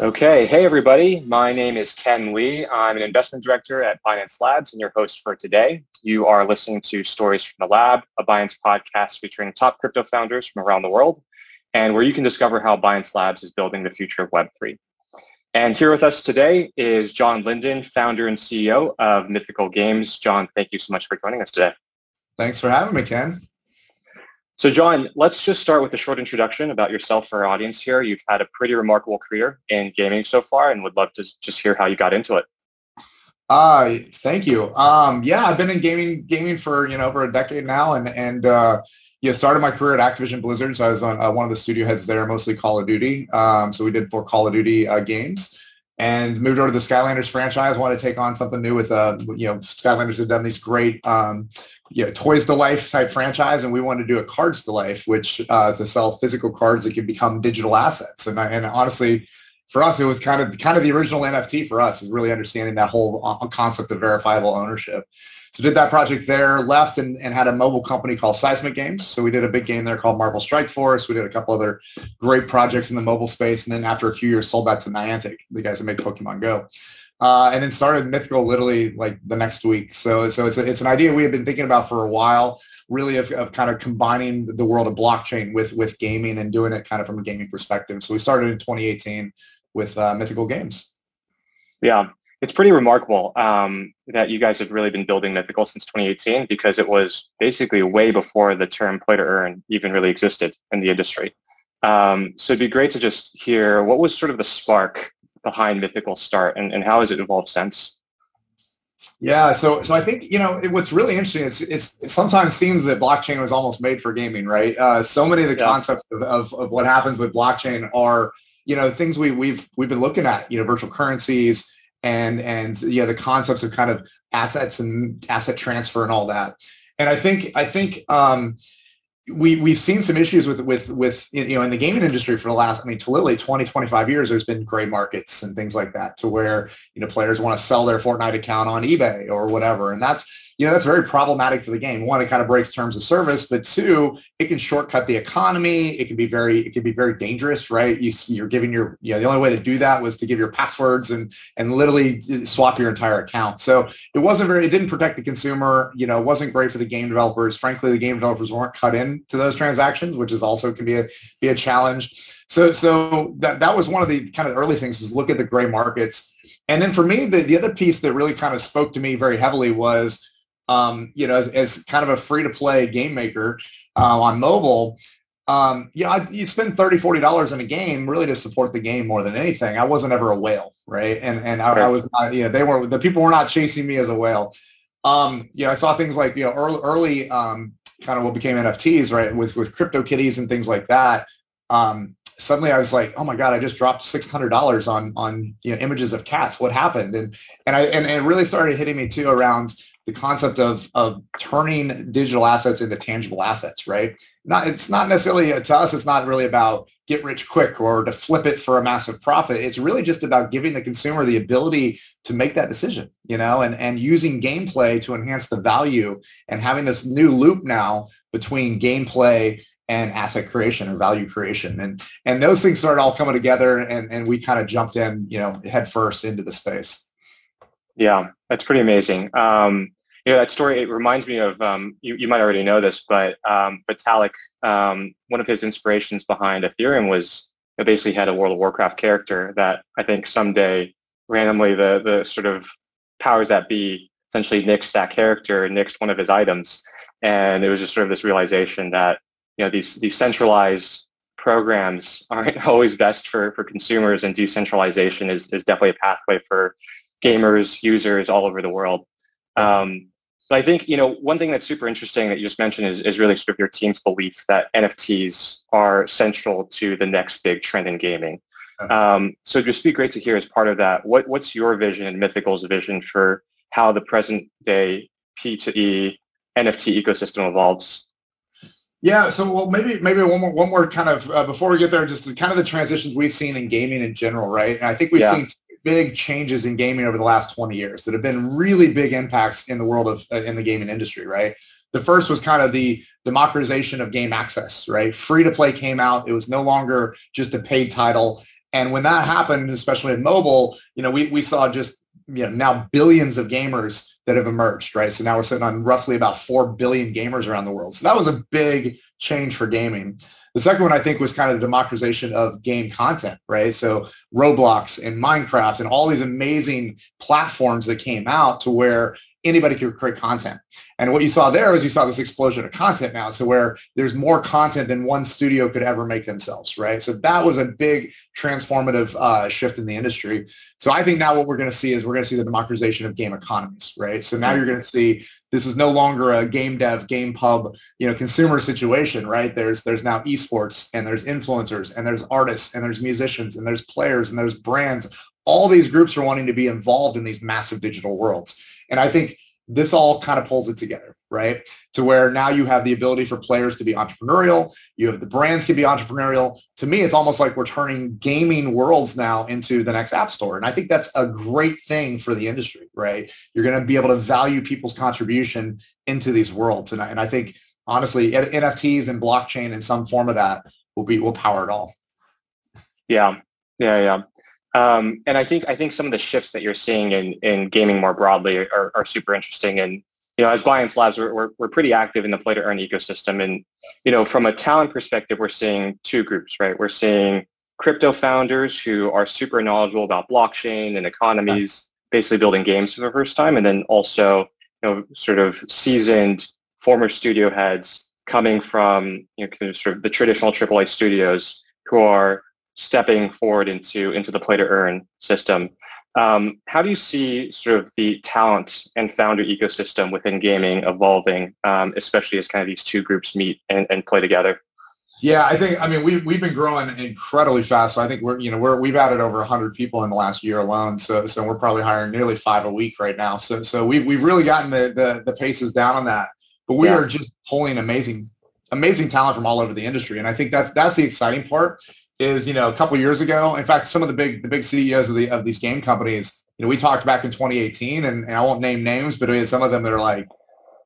Okay. Hey, everybody. My name is Ken Lee. I'm an investment director at Binance Labs and your host for today. You are listening to Stories from the Lab, a Binance podcast featuring top crypto founders from around the world and where you can discover how Binance Labs is building the future of Web3. And here with us today is John Linden, founder and CEO of Mythical Games. John, thank you so much for joining us today. Thanks for having me, Ken. So John, let's just start with a short introduction about yourself for our audience here. You've had a pretty remarkable career in gaming so far and would love to just hear how you got into it. Uh, thank you. Um, yeah, I've been in gaming gaming for, you know, over a decade now and, and, uh, yeah, started my career at Activision Blizzard. So I was on uh, one of the studio heads there, mostly Call of Duty. Um, so we did four Call of Duty uh, games and moved over to the Skylanders franchise. Wanted to take on something new with, uh, you know, Skylanders had done these great, um, you know, toys to life type franchise, and we wanted to do a cards to life, which uh, to sell physical cards that could become digital assets. And, and honestly, for us, it was kind of kind of the original NFT for us, is really understanding that whole uh, concept of verifiable ownership. So did that project there, left and, and had a mobile company called Seismic Games. So we did a big game there called Marvel Strike Force. We did a couple other great projects in the mobile space. And then after a few years, sold that to Niantic, the guys that made Pokemon Go. Uh, and then started Mythical literally like the next week. So, so it's, a, it's an idea we have been thinking about for a while, really of, of kind of combining the world of blockchain with, with gaming and doing it kind of from a gaming perspective. So we started in 2018 with uh, Mythical Games. Yeah, it's pretty remarkable um, that you guys have really been building Mythical since 2018 because it was basically way before the term play to earn even really existed in the industry. Um, so it'd be great to just hear what was sort of the spark behind Mythical start and, and how has it evolved since? Yeah, so so I think you know it, what's really interesting is it's, it sometimes seems that blockchain was almost made for gaming, right? Uh, so many of the yeah. concepts of, of, of what happens with blockchain are you know things we we've we've been looking at, you know, virtual currencies and and yeah, the concepts of kind of assets and asset transfer and all that. And I think I think um, we we've seen some issues with with with you know in the gaming industry for the last I mean literally 20 25 years there's been gray markets and things like that to where you know players want to sell their Fortnite account on eBay or whatever. And that's you know, that's very problematic for the game. One, it kind of breaks terms of service, but two, it can shortcut the economy. It can be very, it can be very dangerous, right? You, you're giving your, you know, the only way to do that was to give your passwords and and literally uh, swap your entire account. So it wasn't very, it didn't protect the consumer. You know, it wasn't great for the game developers. Frankly, the game developers weren't cut into those transactions, which is also can be a be a challenge. So so that that was one of the kind of early things is look at the gray markets. And then for me, the, the other piece that really kind of spoke to me very heavily was um, you know, as, as, kind of a free to play game maker uh, on mobile, um, you know, you spend 30, 40 dollars in a game really to support the game more than anything. I wasn't ever a whale, right? And and I, I was not, you know, they were the people were not chasing me as a whale. Um, you know, I saw things like you know early, early um, kind of what became NFTs, right, with with crypto kitties and things like that. Um, suddenly I was like, oh my god, I just dropped six hundred dollars on on you know images of cats. What happened? And and I and, and it really started hitting me too around the concept of of turning digital assets into tangible assets, right? Not it's not necessarily to us. It's not really about get rich quick or to flip it for a massive profit. It's really just about giving the consumer the ability to make that decision, you know, and and using gameplay to enhance the value and having this new loop now between gameplay and asset creation or value creation and and those things started all coming together and and we kind of jumped in you know head first into the space yeah, that's pretty amazing. Um, you know, that story, it reminds me of, um, you, you might already know this, but um, Vitalik, um, one of his inspirations behind Ethereum was basically had a World of Warcraft character that I think someday randomly the, the sort of powers that be essentially nixed that character, nixed one of his items. And it was just sort of this realization that, you know, these, these centralized programs aren't always best for, for consumers and decentralization is, is definitely a pathway for gamers, users all over the world. Um, but I think, you know, one thing that's super interesting that you just mentioned is, is really sort of your team's belief that NFTs are central to the next big trend in gaming. Um, so it'd just be great to hear as part of that, what, what's your vision and Mythical's vision for how the present day P2E NFT ecosystem evolves? Yeah, so well, maybe maybe one more one more kind of uh, before we get there, just the, kind of the transitions we've seen in gaming in general, right? And I think we've yeah. seen big changes in gaming over the last 20 years that have been really big impacts in the world of uh, in the gaming industry, right? The first was kind of the democratization of game access, right? Free to play came out. It was no longer just a paid title. And when that happened, especially in mobile, you know, we, we saw just you know now billions of gamers that have emerged, right? So now we're sitting on roughly about four billion gamers around the world. So that was a big change for gaming. The second one I think was kind of the democratization of game content, right? So Roblox and Minecraft and all these amazing platforms that came out to where anybody could create content. And what you saw there was you saw this explosion of content now. So where there's more content than one studio could ever make themselves, right? So that was a big transformative uh, shift in the industry. So I think now what we're going to see is we're going to see the democratization of game economies, right? So now you're going to see this is no longer a game dev, game pub, you know, consumer situation, right? There's there's now esports and there's influencers and there's artists and there's musicians and there's players and there's brands. All these groups are wanting to be involved in these massive digital worlds. And I think this all kind of pulls it together, right? To where now you have the ability for players to be entrepreneurial. You have the brands can be entrepreneurial. To me, it's almost like we're turning gaming worlds now into the next app store. And I think that's a great thing for the industry, right? You're going to be able to value people's contribution into these worlds. And I, and I think honestly, NFTs and blockchain in some form of that will be, will power it all. Yeah. Yeah. Yeah. Um, and I think I think some of the shifts that you're seeing in, in gaming more broadly are, are super interesting. And you know, as Binance Labs, we're, we're, we're pretty active in the play to earn ecosystem. And you know, from a talent perspective, we're seeing two groups, right? We're seeing crypto founders who are super knowledgeable about blockchain and economies, basically building games for the first time, and then also you know, sort of seasoned former studio heads coming from you know, sort of the traditional AAA studios who are stepping forward into into the play to earn system. Um, how do you see sort of the talent and founder ecosystem within gaming evolving, um, especially as kind of these two groups meet and, and play together? Yeah, I think I mean we we've been growing incredibly fast. I think we're you know we're we've added over 100 people in the last year alone. So so we're probably hiring nearly five a week right now. So so we've we've really gotten the the, the paces down on that. But we yeah. are just pulling amazing amazing talent from all over the industry, and I think that's that's the exciting part is you know a couple years ago. In fact, some of the big the big CEOs of the of these game companies, you know, we talked back in 2018, and, and I won't name names, but we had some of them that are like,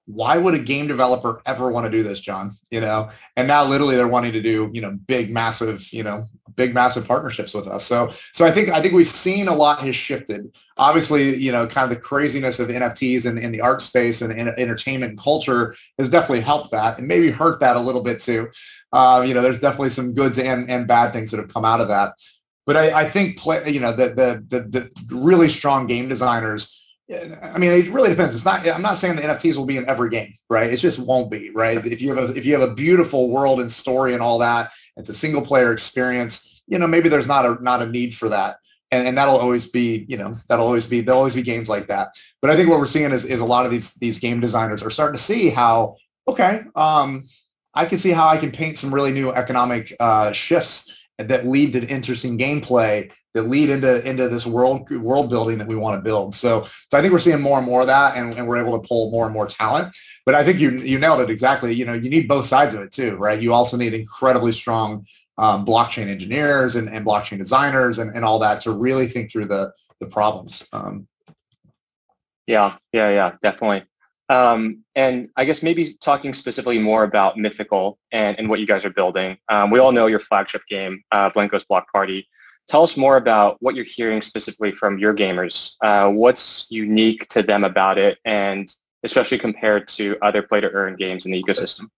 why would a game developer ever want to do this, John? You know, and now literally they're wanting to do, you know, big, massive, you know, big, massive partnerships with us. So, so I think, I think we've seen a lot has shifted. Obviously, you know, kind of the craziness of NFTs and in, in the art space and in, entertainment culture has definitely helped that and maybe hurt that a little bit too. Uh, you know, there's definitely some goods and, and bad things that have come out of that. But I, I think, play, you know, the, the, the, the really strong game designers, I mean, it really depends. It's not. I'm not saying the NFTs will be in every game, right? It just won't be, right? If you have a, if you have a beautiful world and story and all that, it's a single player experience. You know, maybe there's not a not a need for that, and, and that'll always be, you know, that'll always be there'll always be games like that. But I think what we're seeing is is a lot of these these game designers are starting to see how okay, um, I can see how I can paint some really new economic uh, shifts that lead to interesting gameplay that lead into into this world world building that we want to build. So, so I think we're seeing more and more of that, and, and we're able to pull more and more talent. But I think you you nailed it exactly. You know, you need both sides of it too, right? You also need incredibly strong um, blockchain engineers and, and blockchain designers and, and all that to really think through the the problems. Um, yeah, yeah, yeah, definitely. Um, and I guess maybe talking specifically more about Mythical and, and what you guys are building. Um, we all know your flagship game, uh, Blankos Block Party. Tell us more about what you're hearing specifically from your gamers. Uh, what's unique to them about it, and especially compared to other play-to-earn games in the ecosystem?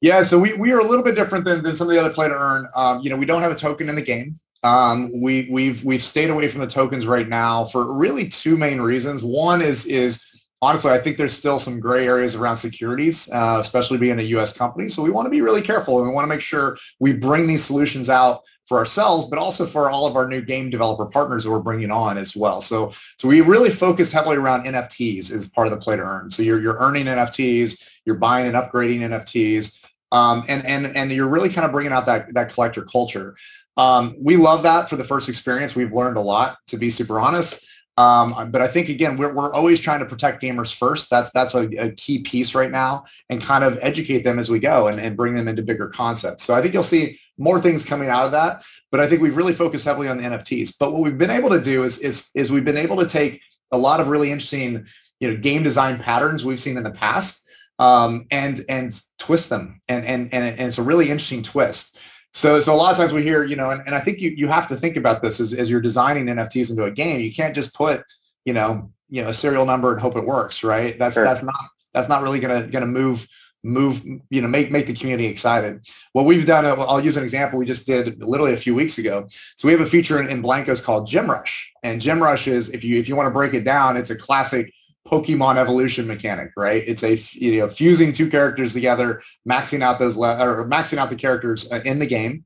Yeah, so we, we are a little bit different than, than some of the other play-to-earn. Um, you know, we don't have a token in the game. Um, we, we've we've stayed away from the tokens right now for really two main reasons. One is is honestly, I think there's still some gray areas around securities, uh, especially being a U.S. company. So we want to be really careful, and we want to make sure we bring these solutions out for ourselves, but also for all of our new game developer partners that we're bringing on as well. So, so we really focus heavily around NFTs as part of the play to earn. So you're, you're earning NFTs, you're buying and upgrading NFTs, um, and, and, and you're really kind of bringing out that, that collector culture. Um, we love that for the first experience. We've learned a lot, to be super honest. Um, but I think again, we're, we're always trying to protect gamers first. That's that's a, a, key piece right now, and kind of educate them as we go and, and bring them into bigger concepts. So I think you'll see more things coming out of that. But I think we've really focused heavily on the NFTs. But what we've been able to do is is is we've been able to take a lot of really interesting you know game design patterns we've seen in the past um, and and twist them and, and and and it's a really interesting twist. So, so a lot of times we hear, you know, and, and I think you, you have to think about this as, as you're designing NFTs into a game. You can't just put, you know, you know, a serial number and hope it works, right? That's sure. that's not that's not really gonna gonna move move you know make make the community excited what we've done uh, i'll use an example we just did literally a few weeks ago so we have a feature in, in blankos called Gem Rush and Gem Rush is if you if you want to break it down it's a classic pokemon evolution mechanic right it's a you know fusing two characters together maxing out those le- or maxing out the characters uh, in the game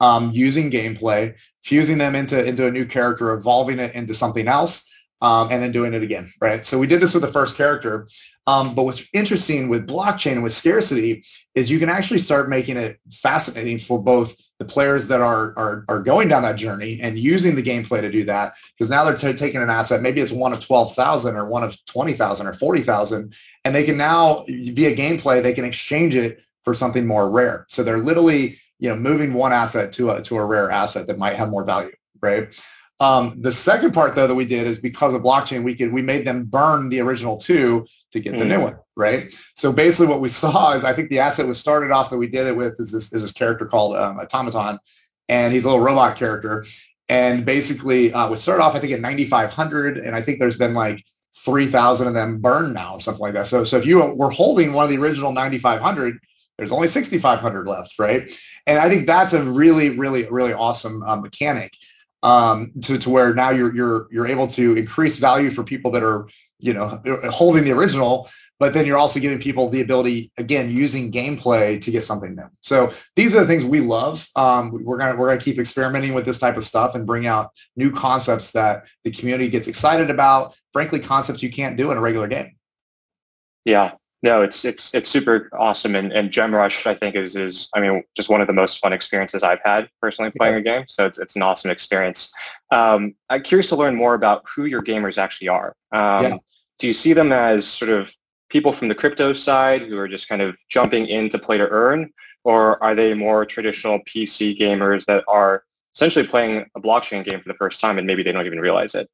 um, using gameplay fusing them into into a new character evolving it into something else um, and then doing it again, right? So we did this with the first character. Um, but what's interesting with blockchain and with scarcity is you can actually start making it fascinating for both the players that are, are, are going down that journey and using the gameplay to do that. Because now they're t- taking an asset, maybe it's one of 12,000 or one of 20,000 or 40,000. And they can now, via gameplay, they can exchange it for something more rare. So they're literally, you know, moving one asset to a, to a rare asset that might have more value, right? Um, the second part though that we did is because of blockchain, we could we made them burn the original two to get the mm. new one, right? So basically, what we saw is I think the asset was started off that we did it with is this is this character called um, Automaton, and he's a little robot character, and basically uh, we started off I think at 9,500, and I think there's been like 3,000 of them burned now, something like that. So so if you were holding one of the original 9,500 there's only 6,500 left, right? And I think that's a really, really, really awesome uh, mechanic um, to, to where now you're you're you're able to increase value for people that are you know holding the original but then you're also giving people the ability again using gameplay to get something new. So these are the things we love. Um, we're gonna we're gonna keep experimenting with this type of stuff and bring out new concepts that the community gets excited about frankly concepts you can't do in a regular game. Yeah no, it's it's it's super awesome, and, and Gem Rush I think is is I mean just one of the most fun experiences I've had personally playing yeah. a game. So it's it's an awesome experience. Um, I'm curious to learn more about who your gamers actually are. Um, yeah. Do you see them as sort of people from the crypto side who are just kind of jumping in to play to earn, or are they more traditional PC gamers that are essentially playing a blockchain game for the first time and maybe they don't even realize it?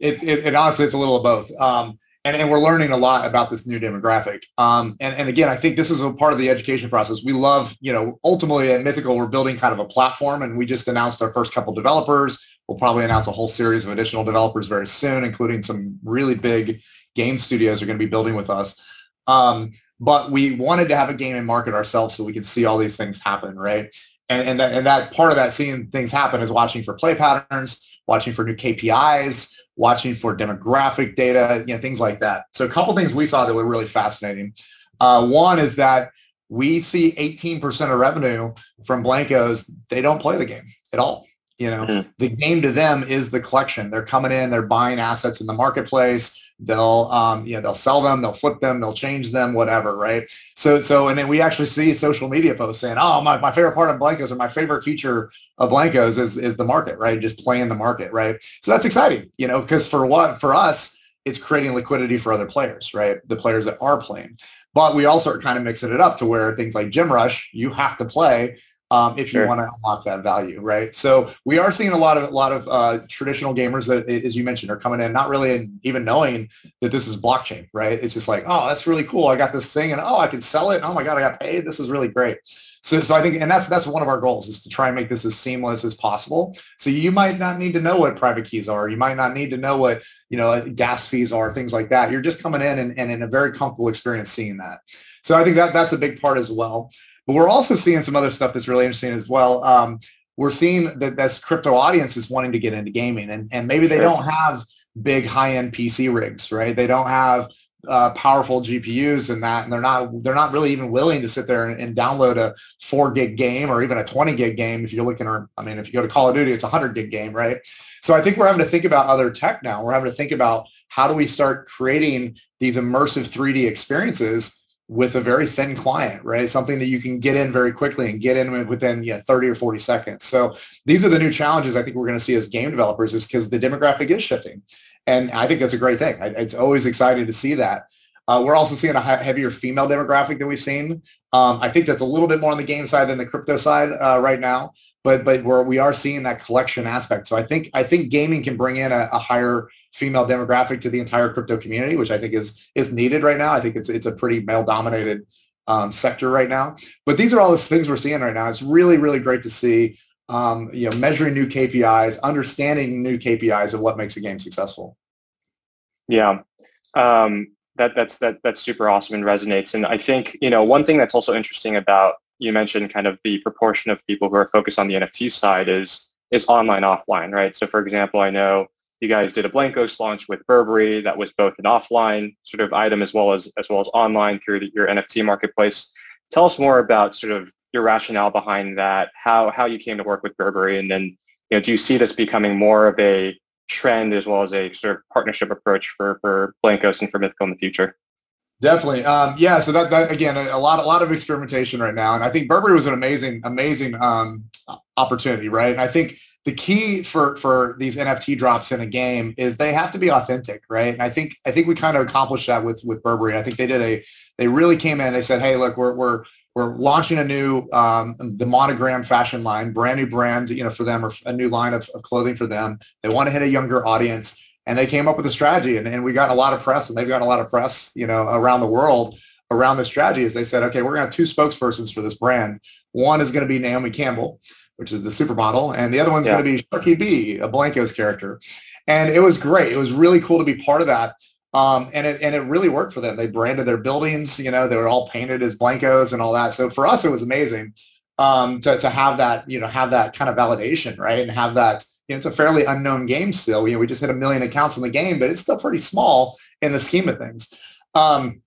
It, it, it honestly, it's a little of both. Um, and, and we're learning a lot about this new demographic. Um, and, and again, I think this is a part of the education process. We love, you know, ultimately at Mythical, we're building kind of a platform and we just announced our first couple developers. We'll probably announce a whole series of additional developers very soon, including some really big game studios are going to be building with us. Um, but we wanted to have a game and market ourselves so we could see all these things happen, right? And, and, that, and that part of that seeing things happen is watching for play patterns, watching for new KPIs, watching for demographic data, you know, things like that. So a couple things we saw that were really fascinating. Uh, one is that we see 18% of revenue from Blankos. They don't play the game at all. You know, mm-hmm. the game to them is the collection. They're coming in, they're buying assets in the marketplace. They'll, um, you know, they'll sell them, they'll flip them, they'll change them, whatever, right? So, so, and then we actually see social media posts saying, "Oh, my, my favorite part of Blankos or my favorite feature of Blankos is is the market, right? Just playing the market, right? So that's exciting, you know, because for what for us, it's creating liquidity for other players, right? The players that are playing. But we also are kind of mixing it up to where things like Gem Rush, you have to play um, if you sure. want to unlock that value, right? So we are seeing a lot of a lot of uh, traditional gamers that, as you mentioned, are coming in not really even knowing that this is blockchain, right? It's just like, oh, that's really cool. I got this thing, and oh, I can sell it. And, oh my god, I got paid. This is really great. So, so I think, and that's that's one of our goals is to try and make this as seamless as possible. So you might not need to know what private keys are. You might not need to know what you know gas fees are, things like that. You're just coming in and, and in a very comfortable experience seeing that. So I think that that's a big part as well. But we're also seeing some other stuff that's really interesting as well. Um, we're seeing that this crypto audience is wanting to get into gaming, and, and maybe they don't have big high-end PC rigs, right? They don't have uh, powerful GPUs and that, and they're not they're not really even willing to sit there and, and, download a four gig game or even a 20 gig game. If you're looking, or I mean, if you go to Call of Duty, it's a hundred gig game, right? So I think we're having to think about other tech now. We're having to think about how do we start creating these immersive 3D experiences with a very thin client, right? Something that you can get in very quickly and get in within yeah, 30 or 40 seconds. So these are the new challenges I think we're going to see as game developers is because the demographic is shifting. And I think that's a great thing. It's always exciting to see that. Uh, we're also seeing a heavier female demographic than we've seen. Um, I think that's a little bit more on the game side than the crypto side uh, right now, but but we're, we are seeing that collection aspect. So I think I think gaming can bring in a, a higher female demographic to the entire crypto community, which I think is is needed right now. I think it's it's a pretty male dominated um, sector right now. But these are all the things we're seeing right now. It's really, really great to see, um, you know, measuring new KPIs, understanding new KPIs of what makes a game successful. Yeah. Um, that, that's, that, that's super awesome and resonates. And I think, you know, one thing that's also interesting about, you mentioned kind of the proportion of people who are focused on the NFT side is, is online, offline, right? So for example, I know you guys did a Blankos launch with Burberry that was both an offline sort of item as well as as well as online through the, your NFT marketplace. Tell us more about sort of your rationale behind that, how how you came to work with Burberry, and then you know do you see this becoming more of a trend as well as a sort of partnership approach for for Blankos and for Mythical in the future? Definitely. Um, yeah. So that, that again, a, lot, a lot of experimentation right now. And I think Burberry was an amazing, amazing um, opportunity, right? And I think the key for for these NFT drops in a game is they have to be authentic, right? And I think I think we kind of accomplished that with with Burberry. I think they did a they really came in. They said, hey, look, we're we're we're launching a new um, the monogram fashion line, brand new brand, you know, for them or a new line of, of clothing for them. They want to hit a younger audience, and they came up with a strategy, and, and we got a lot of press, and they've got a lot of press, you know, around the world around the strategy. Is they said, okay, we're going to have two spokespersons for this brand. One is going to be Naomi Campbell, which is the supermodel, and the other one's yeah. going to be Sharky B, a Blankos character. And it was great. It was really cool to be part of that. Um, and it and it really worked for them. They branded their buildings, you know, they were all painted as Blankos and all that. So for us, it was amazing um, to to have that, you know, have that kind of validation, right, and have that. You know, it's a fairly unknown game still. You know, we just hit a million accounts in the game, but it's still pretty small in the scheme of things. Um,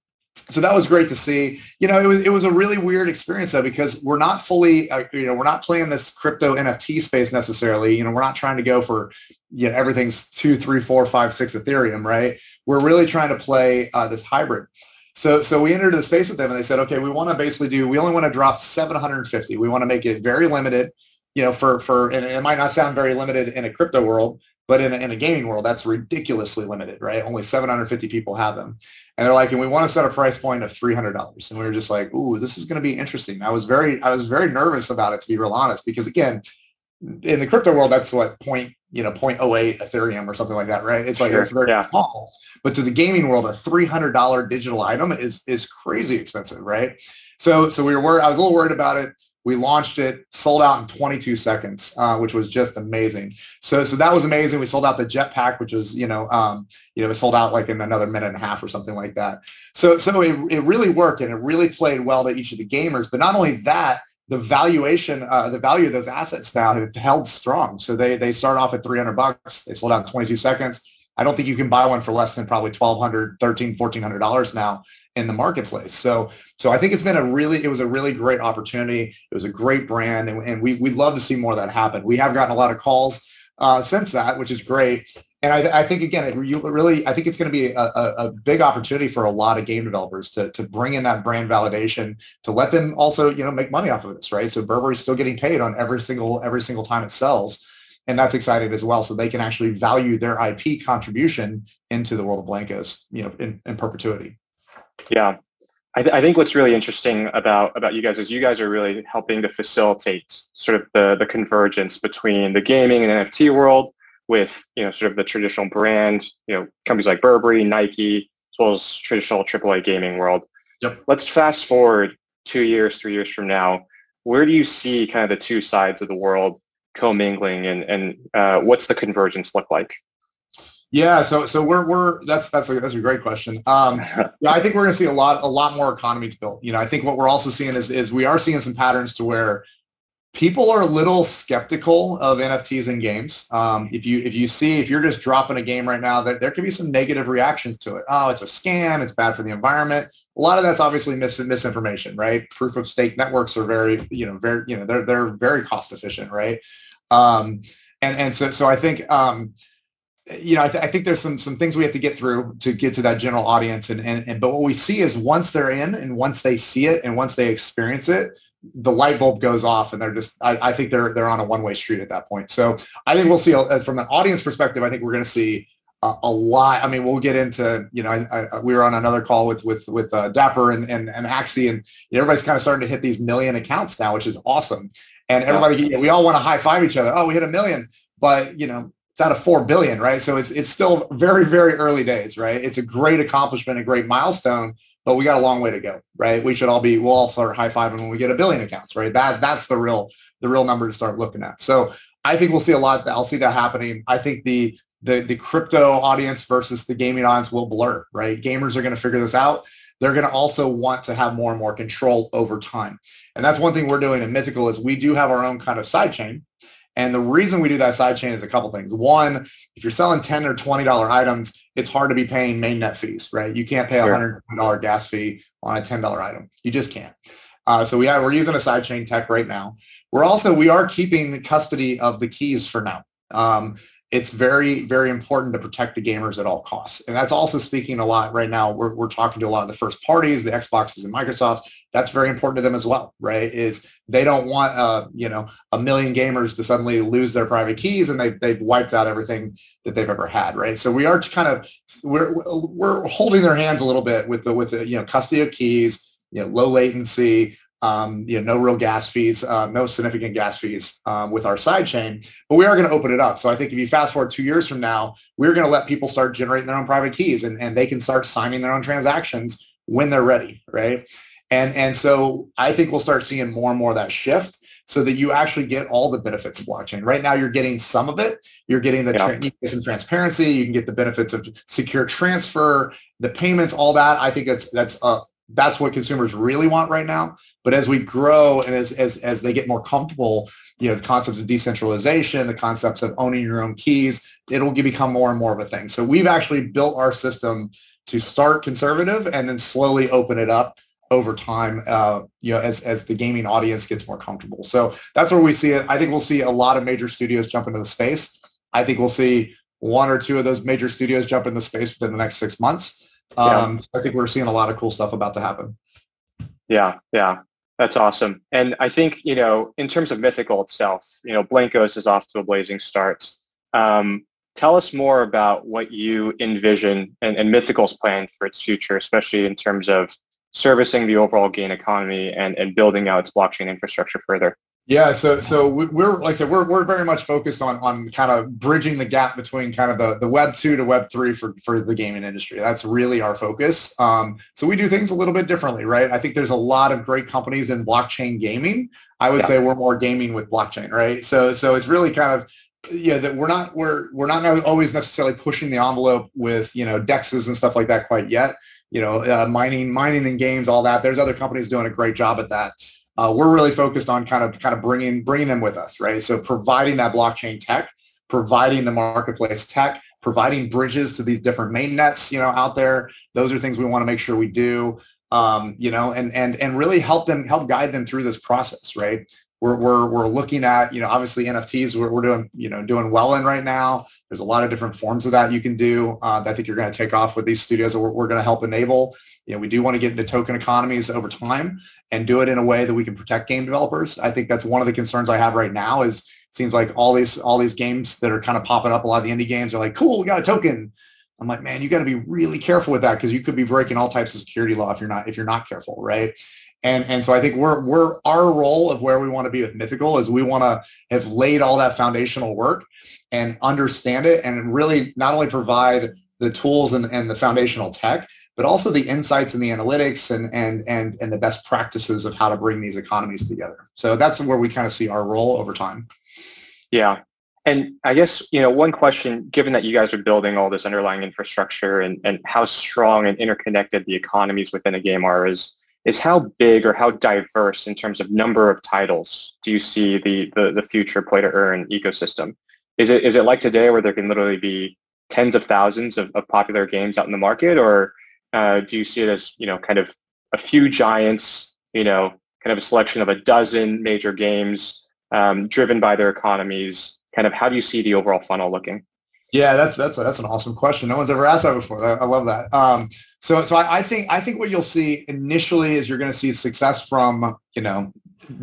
so that was great to see. You know, it was it was a really weird experience though because we're not fully, uh, you know, we're not playing this crypto NFT space necessarily. You know, we're not trying to go for you know everything's two, three, four, five, six Ethereum, right? We're really trying to play uh, this hybrid. So so we entered the space with them and they said, okay, we want to basically do, we only want to drop 750. We want to make it very limited. You know, for for and it might not sound very limited in a crypto world, but in a, in a gaming world, that's ridiculously limited, right? Only 750 people have them. And they're like, and we want to set a price point of $300. And we were just like, ooh, this is going to be interesting. I was very, I was very nervous about it, to be real honest, because again, in the crypto world, that's what point, you know, 0.08 Ethereum or something like that, right? It's like, sure. it's very yeah. small. But to the gaming world, a $300 digital item is, is crazy expensive, right? So, so we were, I was a little worried about it. We launched it, sold out in 22 seconds, uh, which was just amazing. So, so that was amazing. We sold out the jetpack, which was, you know, um, you know, it sold out like in another minute and a half or something like that. So, so it, it really worked and it really played well to each of the gamers. But not only that, the valuation, uh, the value of those assets now have held strong. So they they start off at 300 bucks. They sold out in 22 seconds. I don't think you can buy one for less than probably 1200 13 1400 dollars now in the marketplace. So, so I think it's been a really, it was a really great opportunity. It was a great brand, and, and we we'd love to see more of that happen. We have gotten a lot of calls uh, since that, which is great. And I, I think again, it really, I think it's going to be a, a, big opportunity for a lot of game developers to to bring in that brand validation to let them also, you know, make money off of this, right? So Burberry's still getting paid on every single every single time it sells and that's exciting as well. So they can actually value their IP contribution into the world of Blankos, you know, in, in perpetuity. Yeah. I, th- I, think what's really interesting about, about you guys is you guys are really helping to facilitate sort of the, the convergence between the gaming and NFT world with, you know, sort of the traditional brand, you know, companies like Burberry, Nike, as well as traditional AAA gaming world. Yep. Let's fast forward two years, three years from now. Where do you see kind of the two sides of the world commingling and, and uh, what's the convergence look like? Yeah, so so we're we're that's that's a that's a great question. Um, yeah, I think we're going to see a lot a lot more economies built. You know, I think what we're also seeing is is we are seeing some patterns to where people are a little skeptical of NFTs in games. Um, if you if you see if you're just dropping a game right now, there, there could be some negative reactions to it. Oh, it's a scam. It's bad for the environment. A lot of that's obviously mis- misinformation, right? Proof of stake networks are very you know very you know they're they're very cost efficient, right? Um, and and so so I think. Um, you know, I, th- I, think there's some some things we have to get through to get to that general audience, and, and and but what we see is once they're in, and once they see it, and once they experience it, the light bulb goes off, and they're just I, I think they're they're on a one way street at that point. So I think we'll see a, from an audience perspective. I think we're going to see a, a, lot. I mean, we'll get into you know I, I, we were on another call with with with uh, Dapper and and, and Axie, and you know, everybody's kind of starting to hit these million accounts now, which is awesome. And everybody, you know, we all want to high five each other. Oh, we hit a million, but you know it's out of four billion, right? So it's it's still very very early days, right? It's a great accomplishment, a great milestone, but we got a long way to go, right? We should all be, we'll all start high fiving when we get a billion accounts, right? That that's the real the real number to start looking at. So I think we'll see a lot. I'll see that happening. I think the the the crypto audience versus the gaming audience will blur, right? Gamers are going to figure this out. They're going to also want to have more and more control over time. And that's one thing we're doing in Mythical is we do have our own kind of side chain. And the reason we do that side chain is a couple things. One, if you're selling 10 or $20 items, it's hard to be paying mainnet fees, right? You can't pay a sure. $100 gas fee on a $10 item. You just can't. Uh, so we have, we're using a sidechain tech right now. We're also, we are keeping the custody of the keys for now. Um, it's very, very important to protect the gamers at all costs. And that's also speaking a lot right now. We're, we're talking to a lot of the first parties, the Xboxes and Microsofts. That's very important to them as well, right? Is they don't want, uh, you know, a million gamers to suddenly lose their private keys and they, they've wiped out everything that they've ever had, right? So we are kind of, we're, we're holding their hands a little bit with the, with the, you know, custody of keys, you know, low latency, um, you know, no real gas fees, uh, no significant gas fees um, with our side chain, but we are going to open it up. So I think if you fast forward two years from now, we're going to let people start generating their own private keys and, and they can start signing their own transactions when they're ready, right? And, and so I think we'll start seeing more and more of that shift so that you actually get all the benefits of blockchain. Right now, you're getting some of it. You're getting the yeah. tra- some transparency. You can get the benefits of secure transfer, the payments, all that. I think that's that's a, that's what consumers really want right now. But as we grow and as, as, as they get more comfortable, you know, concepts of decentralization, the concepts of owning your own keys, it'll become more and more of a thing. So we've actually built our system to start conservative and then slowly open it up over time, uh, you know, as, as the gaming audience gets more comfortable. So that's where we see it. I think we'll see a lot of major studios jump into the space. I think we'll see one or two of those major studios jump into space within the next six months. Um, yeah. so I think we're seeing a lot of cool stuff about to happen. Yeah, yeah, that's awesome. And I think you know, in terms of Mythical itself, you know, Blankos is off to a blazing start. Um, tell us more about what you envision and, and Mythical's plan for its future, especially in terms of servicing the overall game economy and, and building out its blockchain infrastructure further. Yeah, so so we're like I said, we're we're very much focused on on kind of bridging the gap between kind of the, the web two to web three for, for the gaming industry. That's really our focus. Um, so we do things a little bit differently, right? I think there's a lot of great companies in blockchain gaming. I would yeah. say we're more gaming with blockchain, right? So so it's really kind of yeah that we're not we're we're not always necessarily pushing the envelope with you know dexes and stuff like that quite yet. You know, uh, mining mining in games, all that. There's other companies doing a great job at that uh, we're really focused on kind of kind of bringing bringing them with us, right? So providing that blockchain tech, providing the marketplace tech, providing bridges to these different main nets, you know, out there. Those are things we want to make sure we do, um, you know, and and and really help them help guide them through this process, right? We're, we're, we're looking at, you know, obviously NFTs we're, we're doing, you know, doing well in right now. There's a lot of different forms of that you can do. Uh, I think you're going to take off with these studios that we're, we're going to help enable. You know, we do want to get into token economies over time and do it in a way that we can protect game developers. I think that's one of the concerns I have right now is it seems like all these all these games that are kind of popping up, a lot of the indie games are like, cool, we got a token. I'm like, man, you got to be really careful with that because you could be breaking all types of security law if you're not if you're not careful, right? And and so I think we're we're our role of where we want to be with Mythical is we want to have laid all that foundational work and understand it and really not only provide the tools and, and the foundational tech, but also the insights and the analytics and and and and the best practices of how to bring these economies together. So that's where we kind of see our role over time. Yeah. And I guess, you know, one question, given that you guys are building all this underlying infrastructure and, and how strong and interconnected the economies within a game are is is how big or how diverse in terms of number of titles do you see the, the, the future play to earn ecosystem? Is it, is it like today where there can literally be tens of thousands of, of popular games out in the market or uh, do you see it as, you know, kind of a few giants, you know, kind of a selection of a dozen major games um, driven by their economies? Kind of how do you see the overall funnel looking? Yeah, that's that's that's an awesome question. No one's ever asked that before. I, I love that. Um, so so I, I, think I think what you'll see initially is you're going to see success from you know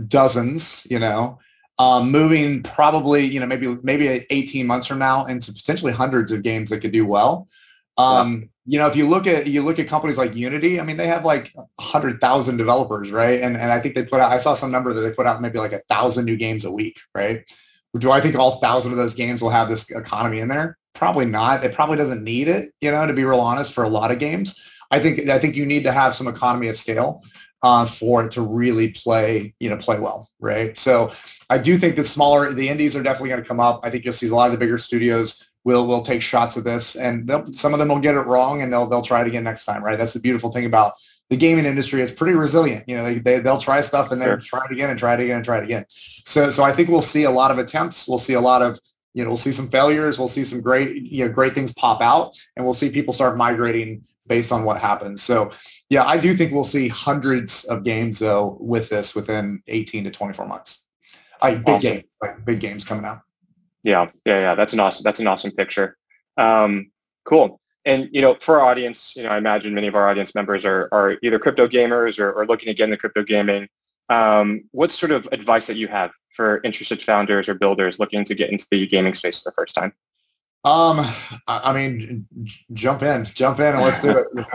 dozens, you know, um, moving probably you know maybe maybe 18 months from now into potentially hundreds of games that could do well. Um, yeah. You know, if you look at you look at companies like Unity, I mean, they have like hundred thousand developers, right? And and I think they put out. I saw some number that they put out maybe like a thousand new games a week, right? Do I think all thousand of those games will have this economy in there? Probably not. It probably doesn't need it, you know, to be real honest, for a lot of games. I think I think you need to have some economy of scale uh, for it to really play, you know, play well, right? So I do think that smaller, the indies are definitely going to come up. I think you'll see a lot of the bigger studios will will take shots at this, and some of them will get it wrong, and they'll they'll try it again next time, right? That's the beautiful thing about the gaming industry is pretty resilient. You know, they, they they'll try stuff and then sure. try it again and try it again and try it again. So so I think we'll see a lot of attempts. We'll see a lot of you know we'll see some failures. We'll see some great you know great things pop out, and we'll see people start migrating based on what happens. So yeah, I do think we'll see hundreds of games though with this within 18 to 24 months. Like big awesome. games, like big games coming out. Yeah, yeah, yeah. That's an awesome. That's an awesome picture. Um, cool. And you know, for our audience, you know, I imagine many of our audience members are are either crypto gamers or, or looking to get into crypto gaming. Um, what sort of advice that you have for interested founders or builders looking to get into the gaming space for the first time? Um, I mean, jump in, jump in, and let's do it.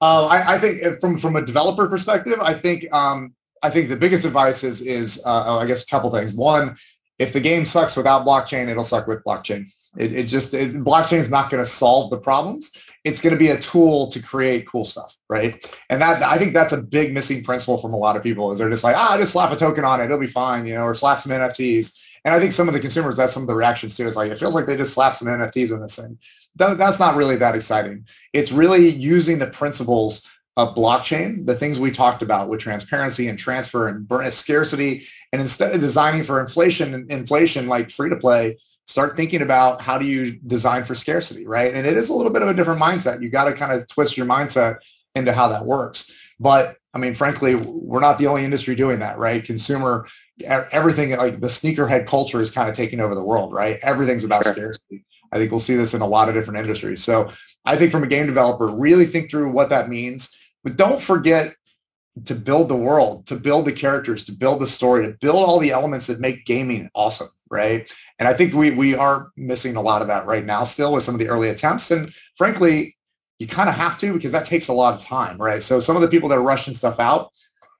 Uh, I, I, think from from a developer perspective, I think um, I think the biggest advice is is uh, oh, I guess a couple things. One, if the game sucks without blockchain, it'll suck with blockchain. It, it just blockchain is not going to solve the problems. It's going to be a tool to create cool stuff, right? And that I think that's a big missing principle from a lot of people is they're just like, ah, just slap a token on it, it'll be fine, you know, or slap some NFTs. And I think some of the consumers, that's some of the reactions too. Is like, it feels like they just slap some NFTs in this thing. that's not really that exciting. It's really using the principles of blockchain, the things we talked about with transparency and transfer and scarcity. And instead of designing for inflation, inflation like free to play, start thinking about how do you design for scarcity, right? And it is a little bit of a different mindset. You got to kind of twist your mindset into how that works. But I mean, frankly, we're not the only industry doing that, right? Consumer everything like the sneakerhead culture is kind of taking over the world, right? Everything's about sure. scarcity. I think we'll see this in a lot of different industries. So I think from a game developer, really think through what that means, but don't forget to build the world, to build the characters, to build the story, to build all the elements that make gaming awesome, right? And I think we we are missing a lot of that right now still with some of the early attempts. And frankly, you kind of have to because that takes a lot of time, right? So some of the people that are rushing stuff out,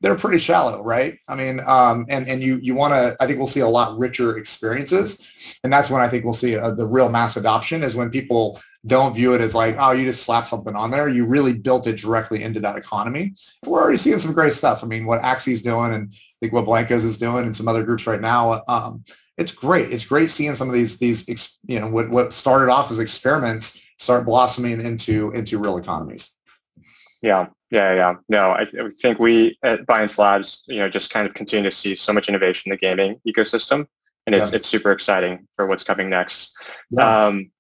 they're pretty shallow, right? I mean, um, and and you you want to. I think we'll see a lot richer experiences, and that's when I think we'll see a, the real mass adoption is when people don't view it as like, oh, you just slap something on there. You really built it directly into that economy. We're already seeing some great stuff. I mean, what Axie's doing, and I think what Blankos is doing, and some other groups right now. Um, it's great. It's great seeing some of these these you know what what started off as experiments start blossoming into into real economies. Yeah, yeah, yeah. No, I, I think we at Binance Labs, you know, just kind of continue to see so much innovation in the gaming ecosystem, and it's yeah. it's super exciting for what's coming next. Yeah. Um,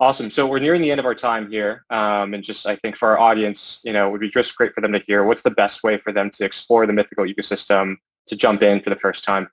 awesome. So we're nearing the end of our time here, um, and just I think for our audience, you know, it would be just great for them to hear what's the best way for them to explore the mythical ecosystem to jump in for the first time.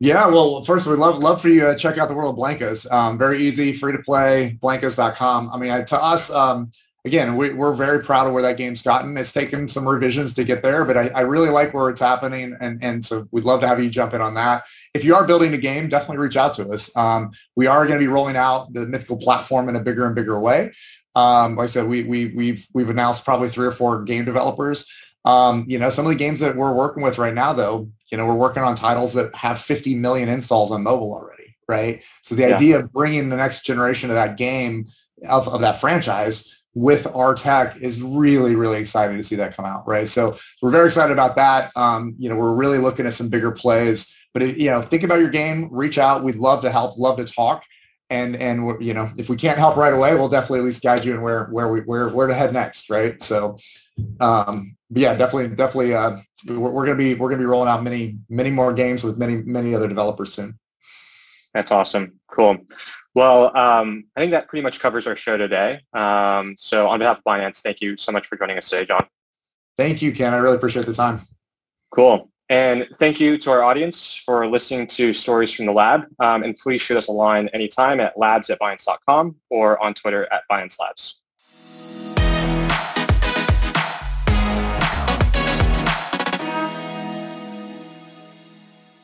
Yeah, well, first we'd love love for you to check out the world of Blankos. Um, very easy, free to play, blankos.com. I mean, to us, um, again, we, are very proud of where that game's gotten. It's taken some revisions to get there, but I, I, really like where it's happening. And, and so we'd love to have you jump in on that. If you are building a game, definitely reach out to us. Um, we are going to be rolling out the Mythical platform in a bigger and bigger way. Um, like I said, we, we, we've, we've announced probably three or four game developers. Um, you know, some of the games that we're working with right now, though, you know, we're working on titles that have 50 million installs on mobile already, right? So the yeah. idea of bringing the next generation of that game, of, of that franchise, with our tech is really, really exciting to see that come out, right? So we're very excited about that. Um, you know, we're really looking at some bigger plays. But if, you know, think about your game, reach out. We'd love to help, love to talk, and and you know, if we can't help right away, we'll definitely at least guide you in where where we where where to head next, right? So, um, yeah, definitely, definitely, uh, we're, we're gonna be we're gonna be rolling out many many more games with many many other developers soon. That's awesome. Cool. Well, um, I think that pretty much covers our show today. Um, so on behalf of Binance, thank you so much for joining us today, John. Thank you, Ken. I really appreciate the time. Cool. And thank you to our audience for listening to Stories from the Lab. Um, and please shoot us a line anytime at labs at Binance.com or on Twitter at Binance Labs.